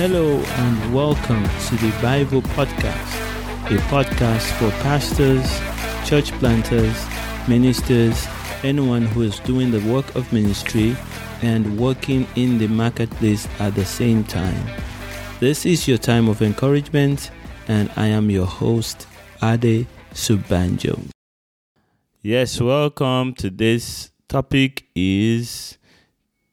Hello and welcome to the Bible Podcast, a podcast for pastors, church planters, ministers, anyone who is doing the work of ministry and working in the marketplace at the same time. This is your time of encouragement, and I am your host, Ade Sobanjo. Yes, welcome. Today's topic is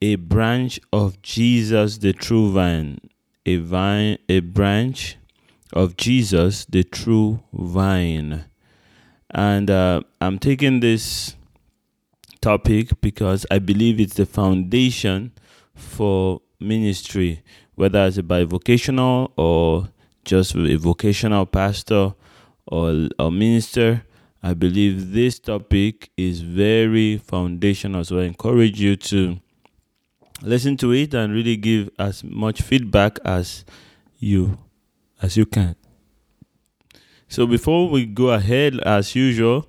a branch of Jesus, the true vine. A vine, a branch of Jesus, the true vine. And uh, I'm taking this topic because I believe it's the foundation for ministry, whether as a bivocational or just a vocational pastor or, a minister. I believe this topic is very foundational. So I encourage you to listen to it and really give as much feedback as you as you can. So before we go ahead as usual,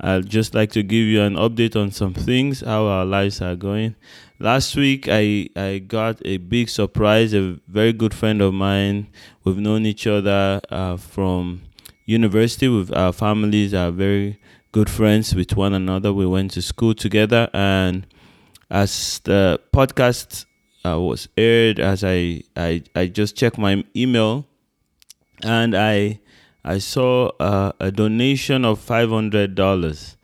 I'd just like to give you an update on some things, how our lives are going. Last week, I, I got a big surprise. A very good friend of mine, we've known each other uh, from university. With our families are very good friends with one another. We went to school together, and as the podcast uh, was aired, as I, I I just checked my email, and I I saw uh, a donation of five hundred dollars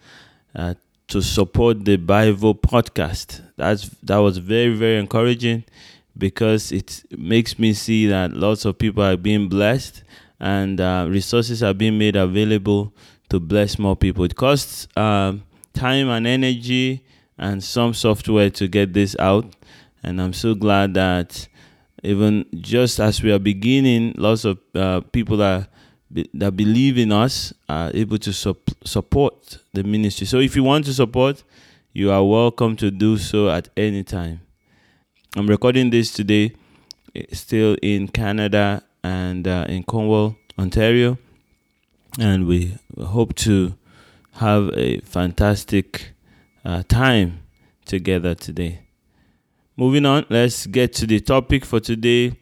uh, to support the Bible podcast. That's that was very very encouraging because it makes me see that lots of people are being blessed and uh, resources are being made available to bless more people. It costs um, time and energy and some software to get this out, and I'm so glad that even just as we are beginning, lots of uh, people are that believe in us are able to sup- support the ministry. So if you want to support, you are welcome to do so at any time. I'm recording this today, eh, still in Canada and uh, in Cornwall, Ontario, and we hope to have a fantastic uh, time together today. Moving on, let's get to the topic for today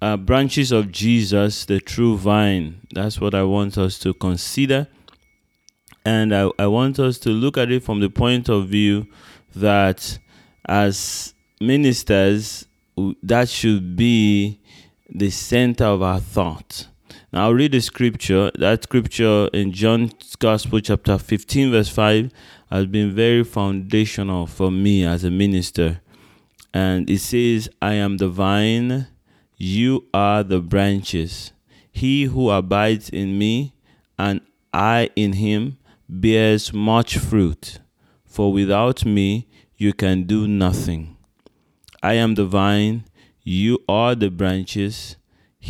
uh, branches of Jesus, the true vine. That's what I want us to consider. And I, I want us to look at it from the point of view that as ministers, that should be the center of our thought. Now, I'll read the scripture. That scripture in John's Gospel, chapter 15, verse 5, has been very foundational for me as a minister. And it says, I am the vine you are the branches. He who abides in me and I in him bears much fruit, for without me you can do nothing. I am the vine, you are the branches.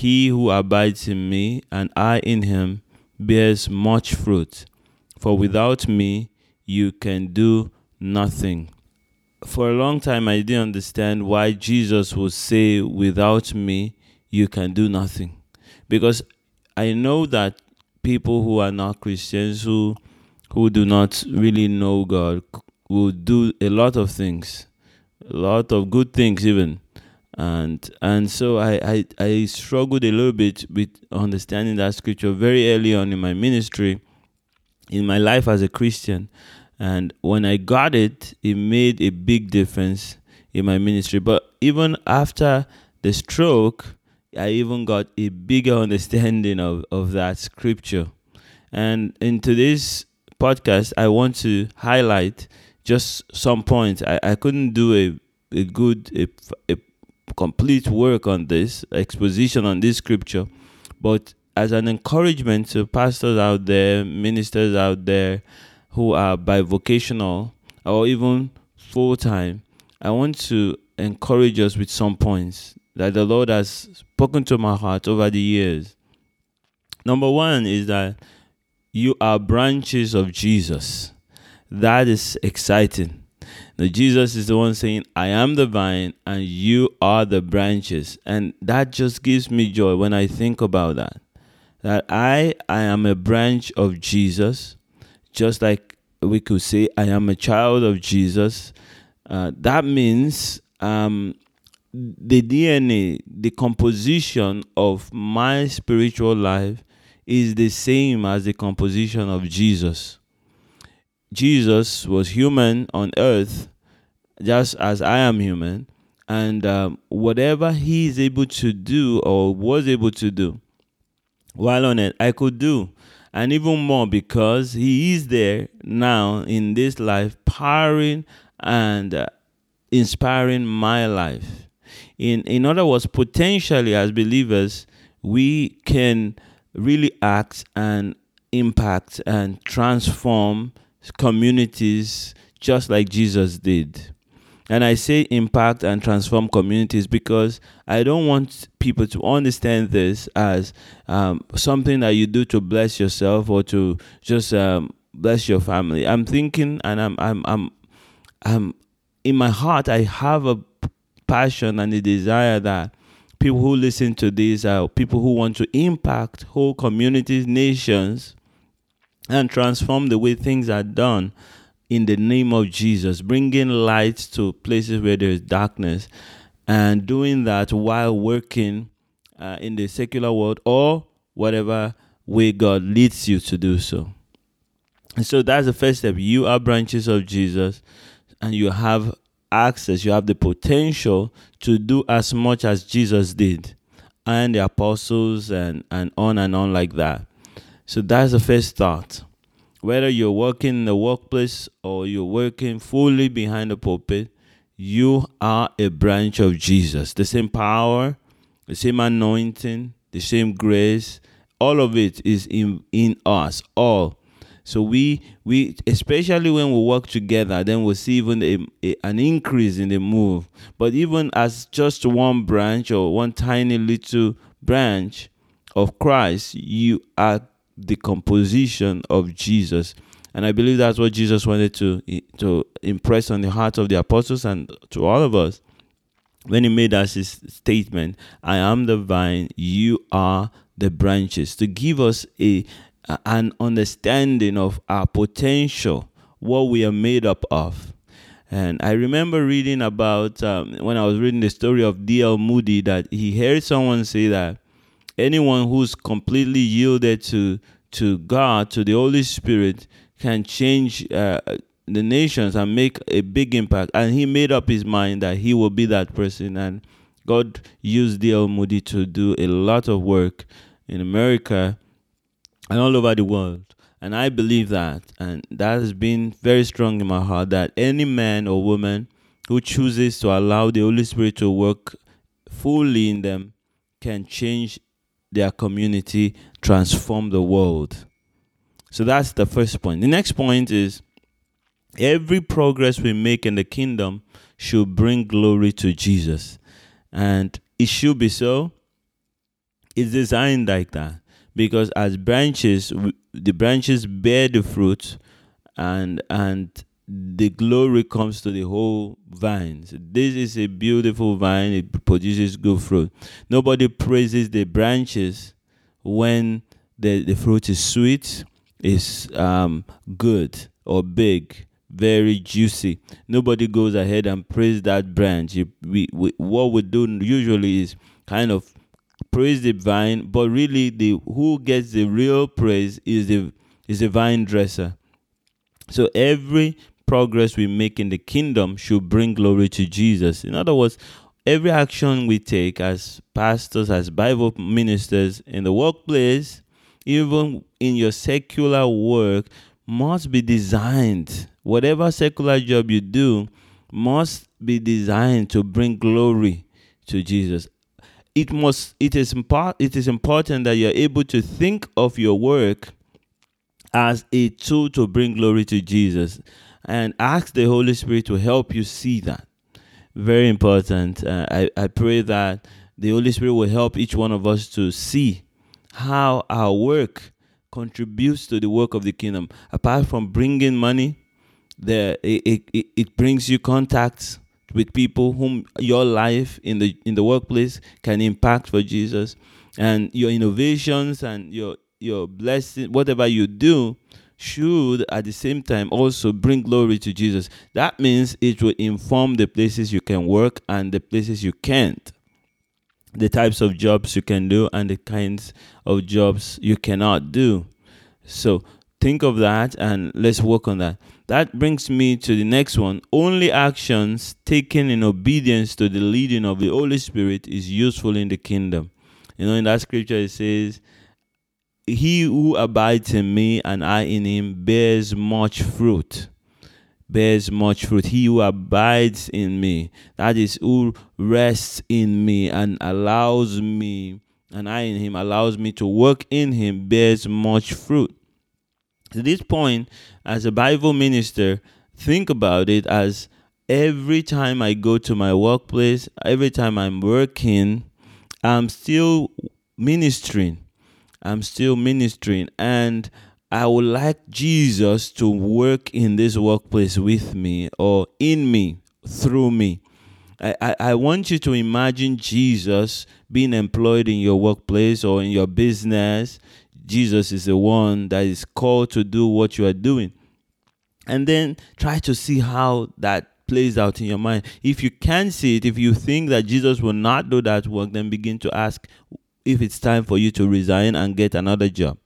He who abides in me and I in him bears much fruit, for without me you can do nothing for a long time, I didn't understand why Jesus would say, Without me, you can do nothing. Because I know that people who are not Christians, who, who do not really know God, will do a lot of things, a lot of good things, even. And and so I, I, I struggled a little bit with understanding that scripture very early on in my ministry, in my life as a Christian. And when I got it, it made a big difference in my ministry. But even after the stroke, I even got a bigger understanding of, of that scripture. And in today's podcast, I want to highlight just some points. I, I couldn't do a, a good, a, a complete work on this, exposition on this scripture, but as an encouragement to pastors out there, ministers out there, who are bivocational or even full time, I want to encourage us with some points that the Lord has spoken to my heart over the years. Number one is that you are branches of Jesus. That is exciting. Now, Jesus is the one saying, I am the vine and you are the branches. And that just gives me joy when I think about that. That I, I am a branch of Jesus just like we could say, I am a child of Jesus. Uh, that means um, the DNA, the composition of my spiritual life is the same as the composition of Jesus. Jesus was human on earth, just as I am human, and um, whatever he is able to do or was able to do while on it, I could do. And even more because he is there now in this life, powering and uh, inspiring my life. In, in other words, potentially as believers, we can really act and impact and transform communities just like Jesus did. And I say impact and transform communities because I don't want people to understand this as um, something that you do to bless yourself or to just um, bless your family. I'm thinking, and I'm, I'm, I'm, I'm in my heart. I have a passion and a desire that people who listen to this are people who want to impact whole communities, nations, and transform the way things are done in the name of Jesus, bringing light to places where there is darkness, and doing that while working uh, in the secular world or whatever way God leads you to do so. And so that's the first step. You are branches of Jesus, and you have access, you have the potential to do as much as Jesus did, and the apostles, and, and on and on like that. So that's the first thought. Whether you're working in the workplace or you're working fully behind the pulpit, you are a branch of Jesus. The same power, the same anointing, the same grace, all of it is in, in us, all. So we we especially when we work together, then we'll see even a, a, an increase in the move. But even as just one branch or one tiny little branch of Christ, you are the composition of Jesus. And I believe that's what Jesus wanted to to impress on the heart of the apostles and to all of us when he made us his statement, I am the vine, you are the branches, to give us a an understanding of our potential, what we are made up of. And I remember reading about um, when I was reading the story of D.L. Moody that he heard someone say that anyone who's completely yielded to to God, to the Holy Spirit, can change uh, the nations and make a big impact. And he made up his mind that he will be that person. And God used D.L. Moody to do a lot of work in America and all over the world. And I believe that, and that has been very strong in my heart that any man or woman who chooses to allow the Holy Spirit to work fully in them can change their community, transform the world. So that's the first point. The next point is every progress we make in the kingdom should bring glory to Jesus. And it should be so. It's designed like that because as branches the branches bear the fruit and and the glory comes to the whole vine. So this is a beautiful vine. It produces good fruit. Nobody praises the branches when the, the fruit is sweet, is um, good or big, very juicy. Nobody goes ahead and praise that branch. We, we, what we do usually is kind of praise the vine, but really the who gets the real praise is the is the vine dresser. So every progress we make in the kingdom should bring glory to Jesus. In other words, every action we take as pastors, as Bible ministers in the workplace, even in your secular work, must be designed. Whatever secular job you do must be designed to bring glory to Jesus it must it is import, it is important that you're able to think of your work as a tool to bring glory to Jesus and ask the Holy Spirit to help you see that. Very important. Uh, I, I pray that the Holy Spirit will help each one of us to see how our work contributes to the work of the kingdom. Apart from bringing money, the, it, it, it brings you contacts with people whom your life in the in the workplace can impact for Jesus and your innovations and your your blessing whatever you do should at the same time also bring glory to Jesus. That means it will inform the places you can work and the places you can't. The types of jobs you can do and the kinds of jobs you cannot do. So think of that and let's work on that. That brings me to the next one. Only actions taken in obedience to the leading of the Holy Spirit is useful in the kingdom. You know, in that scripture it says, He who abides in me and I in him bears much fruit. Bears much fruit. He who abides in me, that is, who rests in me and allows me, and I in him allows me to work in him, bears much fruit. To this point, as a Bible minister, think about it as every time I go to my workplace, every time I'm working, I'm still ministering. I'm still ministering. And I would like Jesus to work in this workplace with me or in me, through me. I, I, I want you to imagine Jesus being employed in your workplace or in your business. Jesus is the one that is called to do what you are doing. And then try to see how that plays out in your mind. If you can't see it, if you think that Jesus will not do that work, then begin to ask if it's time for you to resign and get another job.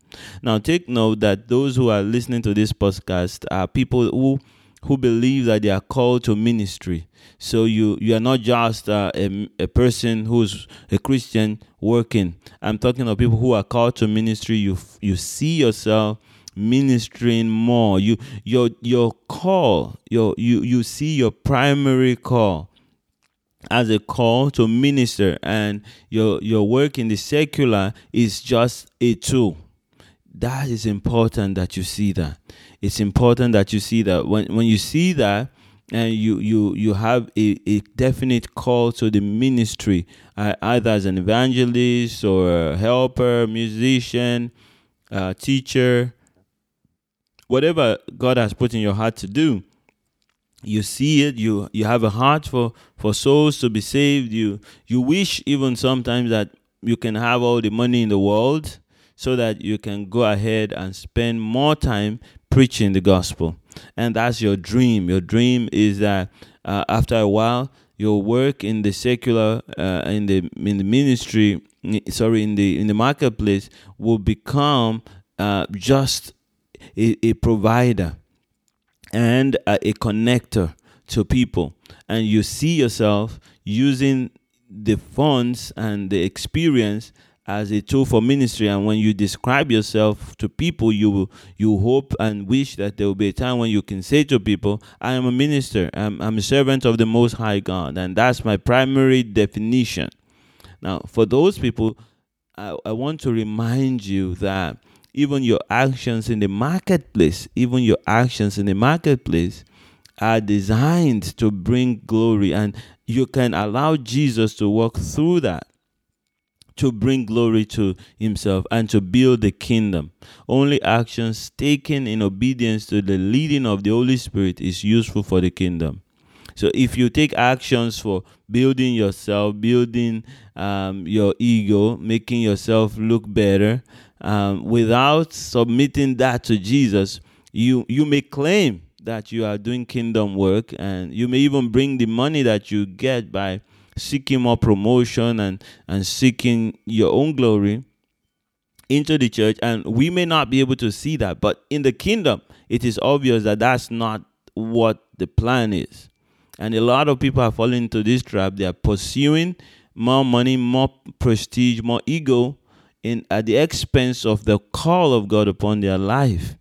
Now, take note that those who are listening to this podcast are people who who believe that they are called to ministry. So you you are not just uh, a, a person who's a Christian working. I'm talking of people who are called to ministry. You you see yourself ministering more you your your call your you you see your primary call as a call to minister and your your work in the secular is just a tool. That is important that you see that. It's important that you see that. When when you see that and you you you have a, a definite call to the ministry uh, either as an evangelist or a helper musician uh, teacher whatever God has put in your heart to do, you see it you you have a heart for for souls to be saved. You you wish even sometimes that you can have all the money in the world so that you can go ahead and spend more time preaching the gospel. And that's your dream. Your dream is that uh, after a while your work in the secular uh, in the in the ministry sorry in the in the marketplace will become uh, just a, a provider and a, connector to people. And you see yourself using the funds and the experience as a tool for ministry. And when you describe yourself to people you you hope and wish that there will be a time when you can say to people i am a minister. I'm, I'm a servant of the most high god. And that's my primary definition. Now for those people I, I want to remind you that even your actions in the marketplace, even your actions in the marketplace are designed to bring glory and you can allow Jesus to walk through that to bring glory to himself and to build the kingdom. Only actions taken in obedience to the leading of the Holy Spirit is useful for the kingdom. So if you take actions for building yourself, building um, your ego, making yourself look better, um, without submitting that to Jesus, you you may claim that you are doing kingdom work, and you may even bring the money that you get by seeking more promotion and and seeking your own glory into the church. And we may not be able to see that but in the kingdom it is obvious that that's not what the plan is. And a lot of people are falling into this trap. They are pursuing more money more prestige more ego in at the expense of the call of God upon their life.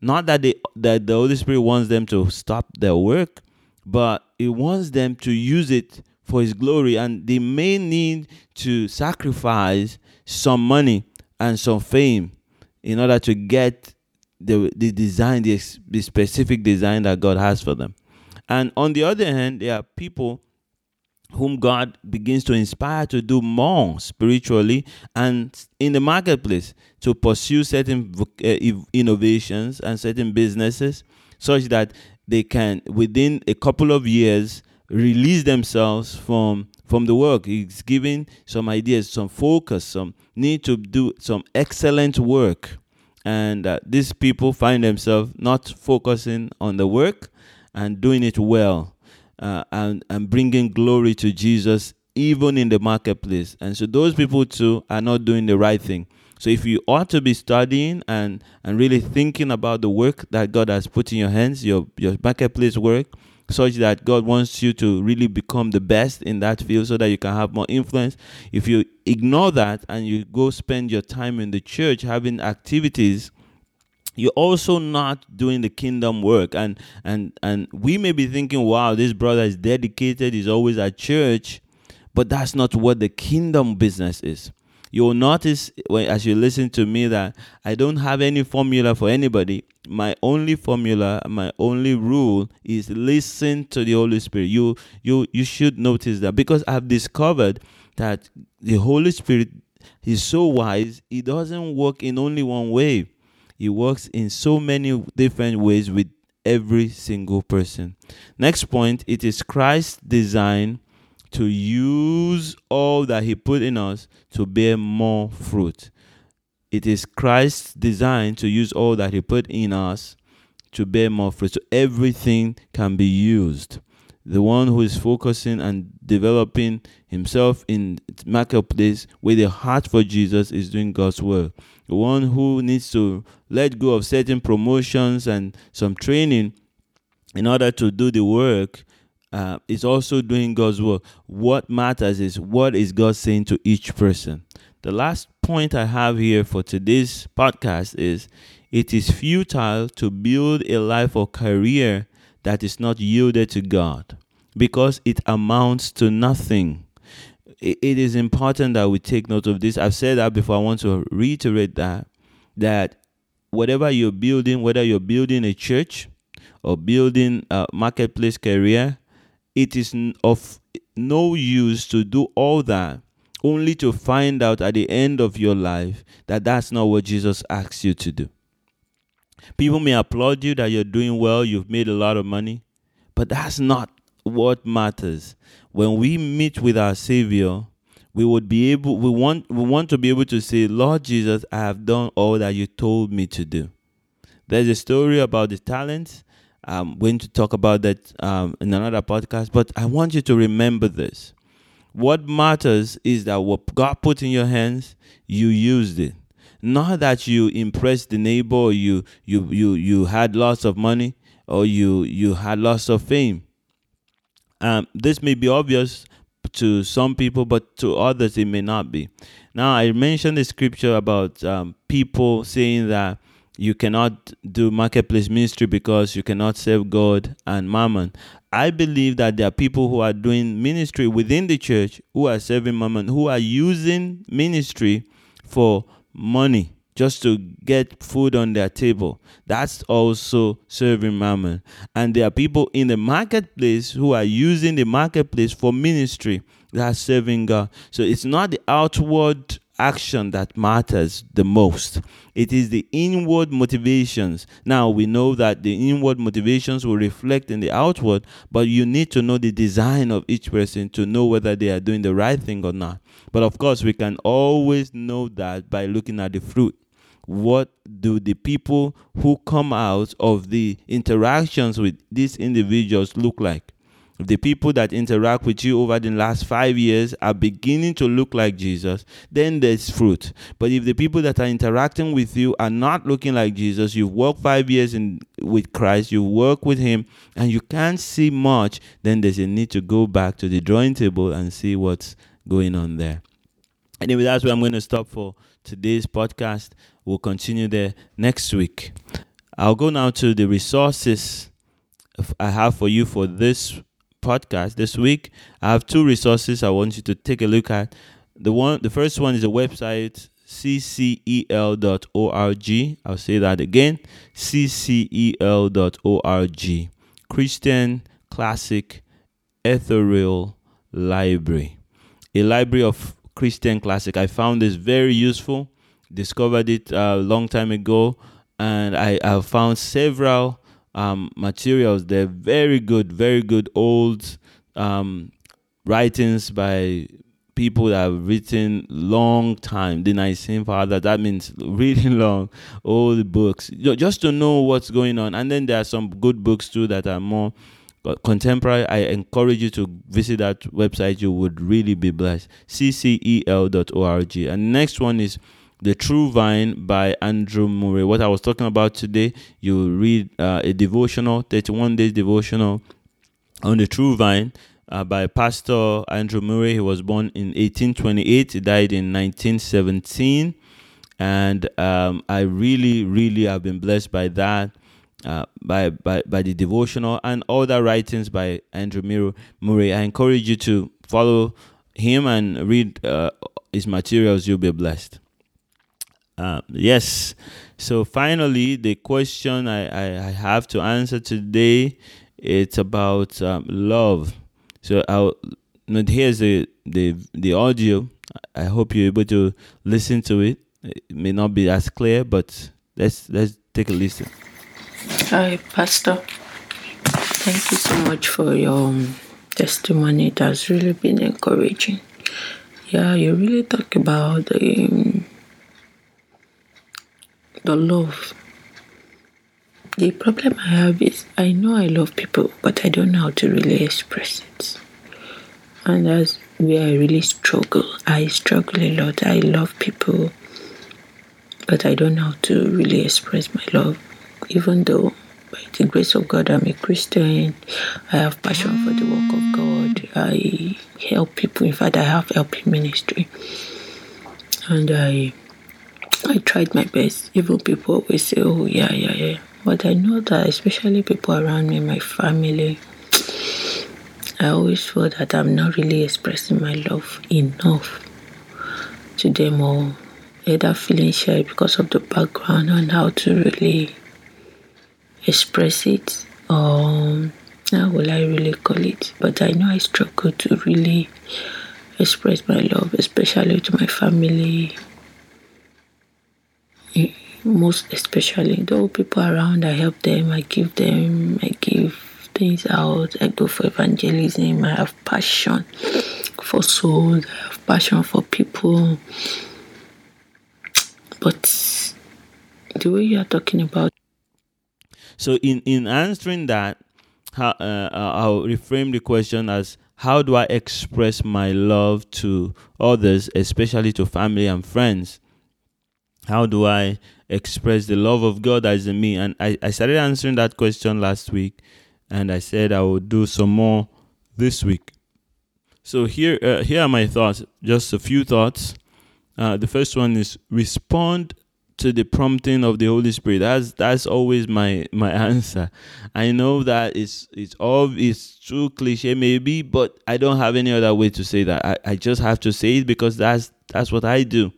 Not that they that the Holy Spirit wants them to stop their work, but He wants them to use it for His glory, and they may need to sacrifice some money and some fame in order to get the the design, the, the specific design that God has for them. And on the other hand, there are people whom God begins to inspire to do more spiritually and in the marketplace to pursue certain uh, innovations and certain businesses such that they can within a couple of years release themselves from from the work. He's giving some ideas some focus some need to do some excellent work. And uh, these people find themselves not focusing on the work and doing it well uh, and and bringing glory to Jesus even in the marketplace and so those people too are not doing the right thing so if you ought to be studying and and really thinking about the work that God has put in your hands your your marketplace work such that God wants you to really become the best in that field so that you can have more influence. If you ignore that and you go spend your time in the church having activities you're also not doing the kingdom work and and and we may be thinking wow this brother is dedicated he's always at church but that's not what the kingdom business is you'll notice as you listen to me that I don't have any formula for anybody. My only formula, my only rule is listen to the Holy Spirit. You you you should notice that because I've discovered that the Holy Spirit is so wise, he doesn't work in only one way. He works in so many different ways with every single person. Next point, it is Christ's design to use all that He put in us to bear more fruit. It is Christ's design to use all that He put in us to bear more fruit. So everything can be used. The one who is focusing and developing himself in marketplace with a heart for Jesus is doing God's work. The one who needs to let go of certain promotions and some training in order to do the work uh, is also doing God's work. What matters is what is God saying to each person. The last point I have here for today's podcast is it is futile to build a life or career that is not yielded to God because it amounts to nothing. It is important that we take note of this. I've said that before. I want to reiterate that that whatever you're building, whether you're building a church or building a marketplace career, it is of no use to do all that only to find out at the end of your life that that's not what Jesus asks you to do. People may applaud you that you're doing well, you've made a lot of money, but that's not what matters. When we meet with our Savior, we would be able we want we want to be able to say, Lord Jesus, I have done all that you told me to do. There's a story about the talents I'm going to talk about that um, in another podcast, but I want you to remember this. What matters is that what God put in your hands, you used it. Not that you impressed the neighbor, or you you you you had lots of money, or you you had lots of fame. Um, this may be obvious to some people, but to others it may not be. Now I mentioned the scripture about um, people saying that you cannot do marketplace ministry because you cannot serve God and mammon. I believe that there are people who are doing ministry within the church who are serving mammon, who are using ministry for money just to get food on their table. That's also serving mammon. And there are people in the marketplace who are using the marketplace for ministry. That's serving God. So it's not the outward action that matters the most. It is the inward motivations. Now, we know that the inward motivations will reflect in the outward, but you need to know the design of each person to know whether they are doing the right thing or not. But of course, we can always know that by looking at the fruit. What do the people who come out of the interactions with these individuals look like? If the people that interact with you over the last five years are beginning to look like Jesus, then there's fruit. But if the people that are interacting with you are not looking like Jesus, you've worked five years in with Christ, you work with Him, and you can't see much, then there's a need to go back to the drawing table and see what's going on there. Anyway, that's where I'm going to stop for today's podcast. We'll continue there next week. I'll go now to the resources I have for you for this podcast this week. I have two resources I want you to take a look at. The one, the first one is a website ccel.org. I'll say that again ccel.org. Christian Classic Ethereal Library. A library of Christian classic. I found this very useful. Discovered it a long time ago, and I have found several um, materials. They're very good, very good old um, writings by people that have written long time the Nicene Father. That means really long, old books, just to know what's going on. And then there are some good books too that are more contemporary. I encourage you to visit that website. You would really be blessed. ccel.org. And next one is the True Vine by Andrew Murray. What I was talking about today, you read uh, a devotional, 31 days devotional on the True Vine uh, by Pastor Andrew Murray. He was born in 1828, he died in 1917. And um, I really, really have been blessed by that. Uh, by, by by the devotional and other writings by Andrew Murray. I encourage you to follow him and read uh, his materials. You'll be blessed. Uh, yes. So finally, the question I, I, I, have to answer today it's about um, love. So I'll here's the, the the audio. I hope you're able to listen to it. It may not be as clear, but let's let's take a listen. Hi, Pastor. Thank you so much for your um, testimony. It has really been encouraging. Yeah, you really talk about the um, the love. The problem I have is I know I love people, but I don't know how to really express it. And that's where I really struggle. I struggle a lot. I love people, but I don't know how to really express my love. Even though, by the grace of God, I'm a Christian, I have passion for the work of God. I help people. In fact, I have helping ministry. And I I tried my best. Even people always say, oh, yeah, yeah, yeah. But I know that, especially people around me, my family, I always feel that I'm not really expressing my love enough to them or either feeling shy because of the background and how to really express it or how will I really call it? But I know I struggle to really express my love, especially to my family, eh, most especially though people around i help them i give them i give things out i go for evangelism i have passion for souls i have passion for people but the way you are talking about so in in answering that how, uh, i'll reframe the question as how do i express my love to others especially to family and friends how do I express the love of God is in me? And I, I started answering that question last week, and I said I would do some more this week. So here, uh, here are my thoughts. Just a few thoughts. Uh, the first one is respond to the prompting of the Holy Spirit. That's that's always my my answer. I know that it's it's all it's too cliche maybe, but I don't have any other way to say that. I, I just have to say it because that's that's what I do.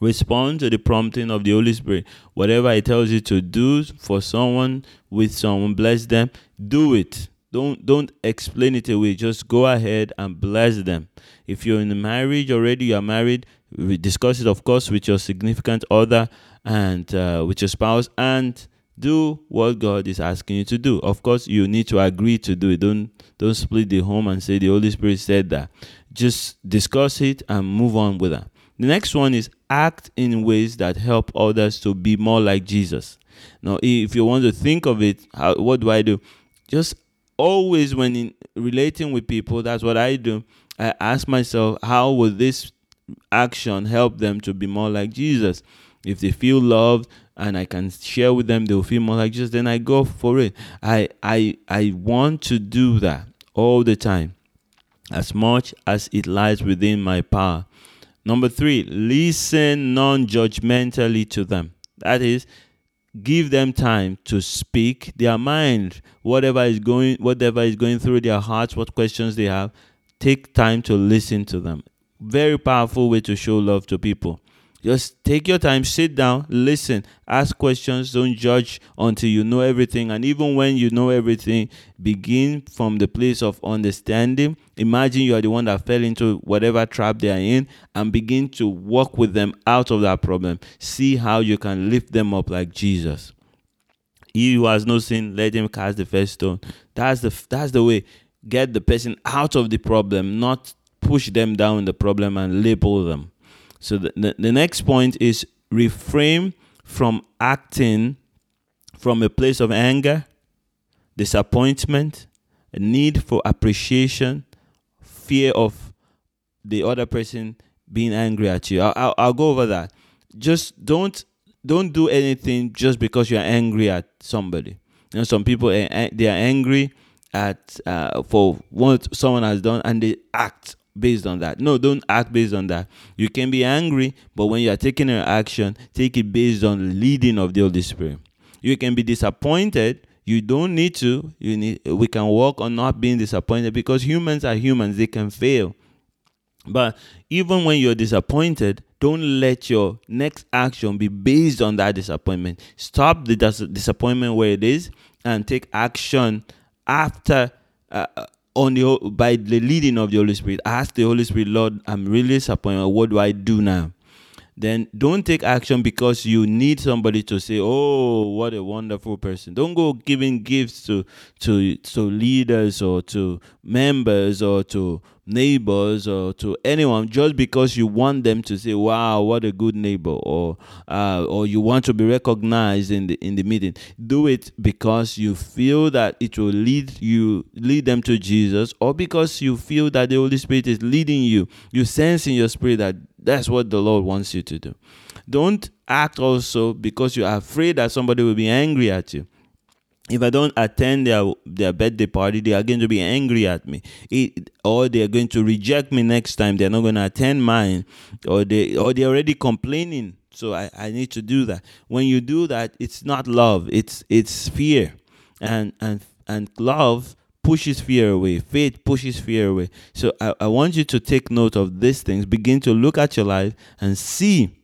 Respond to the prompting of the Holy Spirit. Whatever it tells you to do for someone, with someone, bless them, do it. Don't don't explain it away. Just go ahead and bless them. If you're in a marriage already, you are married, discuss it, of course, with your significant other and uh, with your spouse, and do what God is asking you to do. Of course, you need to agree to do it. Don't don't split the home and say the Holy Spirit said that. Just discuss it and move on with that. The next one is act in ways that help others to be more like Jesus. Now, if you want to think of it, how, what do I do? Just always when in relating with people, that's what I do. I ask myself, how will this action help them to be more like Jesus? If they feel loved and I can share with them, they'll feel more like Jesus. Then I go for it. I I I want to do that all the time, as much as it lies within my power. Number three, listen non judgmentally to them. That is, give them time to speak their mind, whatever is going, whatever is going through their hearts, what questions they have. Take time to listen to them. Very powerful way to show love to people. Just take your time, sit down, listen, ask questions, don't judge until you know everything. And even when you know everything, begin from the place of understanding. Imagine you are the one that fell into whatever trap they are in and begin to walk with them out of that problem. See how you can lift them up like Jesus. He who has no sin, let him cast the first stone. That's the that's the way. Get the person out of the problem, not push them down the problem and label them. So the, the, the next point is refrain from acting from a place of anger, disappointment, a need for appreciation, fear of the other person being angry at you. I'll, I'll, I'll go over that. Just don't don't do anything just because you're angry at somebody. You know, some people eh, eh, they are angry at uh, for what someone has done and they act based on that. No, don't act based on that. You can be angry, but when you are taking an action, take it based on the leading of the Holy Spirit. You can be disappointed. You don't need to. You need. We can work on not being disappointed because humans are humans. They can fail. But even when you're disappointed, don't let your next action be based on that disappointment. Stop the dis- disappointment where it is and take action after uh, uh, on the by the leading of the Holy Spirit. I ask the Holy Spirit, Lord, I'm really disappointed. What do I do now? Then don't take action because you need somebody to say, "Oh, what a wonderful person." Don't go giving gifts to to to leaders or to members or to neighbors or to anyone just because you want them to say, "Wow, what a good neighbor," or uh, or you want to be recognized in the in the meeting. Do it because you feel that it will lead you lead them to Jesus, or because you feel that the Holy Spirit is leading you. You sense in your spirit that that's what the Lord wants you to do. Don't act also because you are afraid that somebody will be angry at you if I don't attend their their birthday party, they are going to be angry at me, it, or they are going to reject me next time. They're not going to attend mine, or they or they're already complaining. So I, I need to do that. When you do that, it's not love. It's it's fear, and and and love pushes fear away. Faith pushes fear away. So I, I want you to take note of these things. Begin to look at your life and see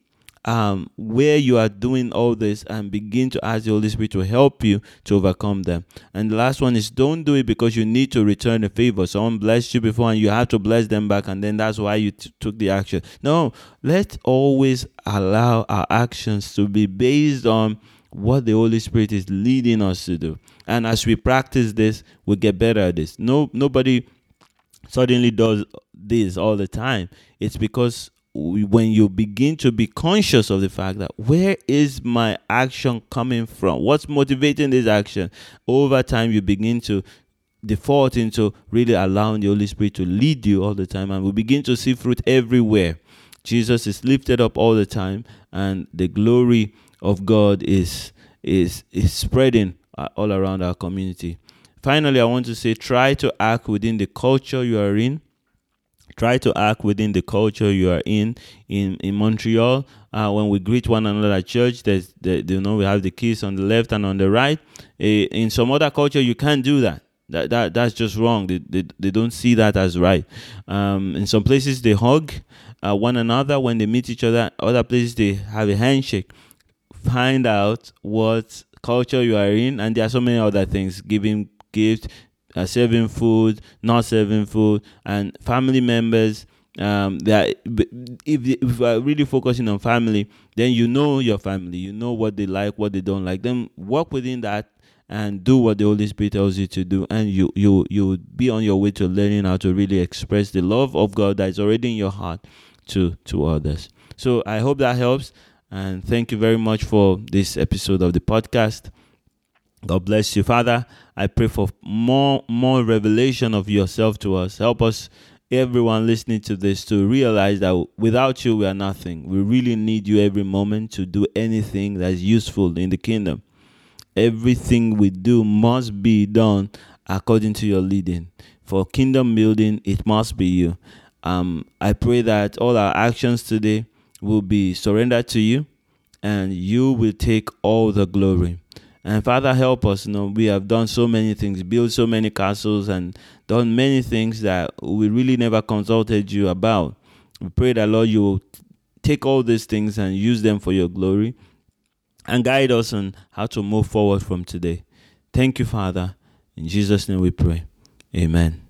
um, where you are doing all this and begin to ask the Holy Spirit to help you to overcome them. And the last one is don't do it because you need to return the favor. Someone blessed you before and you have to bless them back, and then that's why you t- took the action. No, let's always allow our actions to be based on what the Holy Spirit is leading us to do. And as we practice this, we get better at this. No, nobody suddenly does this all the time. It's because when you begin to be conscious of the fact that where is my action coming from? What's motivating this action? Over time, you begin to default into really allowing the Holy Spirit to lead you all the time, and we begin to see fruit everywhere. Jesus is lifted up all the time, and the glory of God is is is spreading uh, all around our community. Finally, I want to say try to act within the culture you are in. Try to act within the culture you are in in in montreal. Uh, when we greet one another at church there's the, you know we have the kiss on the left and on the right. Uh, in some other culture you can't do that. That, that that's just wrong. They, they, they don't see that as right. Um, in some places they hug uh, one another. When they meet each other other places they have a handshake. Find out what culture you are in and there are so many other things giving gifts uh, serving food, not serving food, and family members. Um, that if if are really focusing on family, then you know your family, you know what they like, what they don't like. Then work within that and do what the Holy Spirit tells you to do, and you you you be on your way to learning how to really express the love of God that is already in your heart to to others. So I hope that helps, and thank you very much for this episode of the podcast. God bless you, Father. I pray for more more revelation of yourself to us. Help us, everyone listening to this, to realize that without you we are nothing. We really need you every moment to do anything that is useful in the kingdom. Everything we do must be done according to your leading. For kingdom building, it must be you. Um, I pray that all our actions today will be surrendered to you and you will take all the glory. And Father, help us. You know, we have done so many things, built so many castles, and done many things that we really never consulted you about. We pray that, Lord, you will take all these things and use them for your glory and guide us on how to move forward from today. Thank you, Father. In Jesus' name we pray. Amen.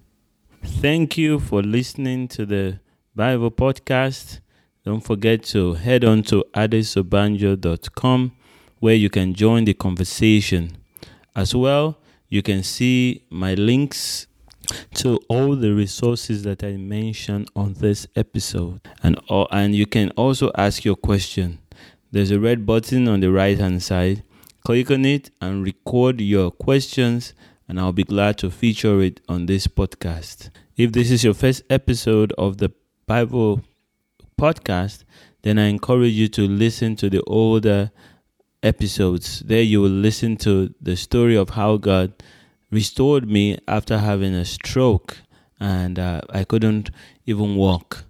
Thank you for listening to the Bible podcast. Don't forget to head on to adesobanjo.com where you can join the conversation. As well, you can see my links to all the resources that I mentioned on this episode. And, uh, and you can also ask your question. There's a red button on the right hand side. Click on it and record your questions, and I'll be glad to feature it on this podcast. If this is your first episode of the Bible podcast, then I encourage you to listen to the older episodes. There you will listen to the story of how God restored me after having a stroke and uh, I couldn't even walk.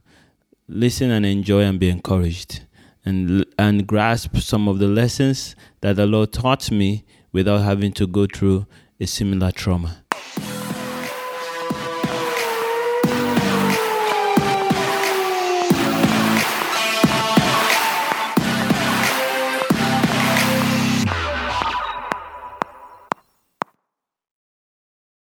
Listen and enjoy and be encouraged and and grasp some of the lessons that the Lord taught me without having to go through a similar trauma.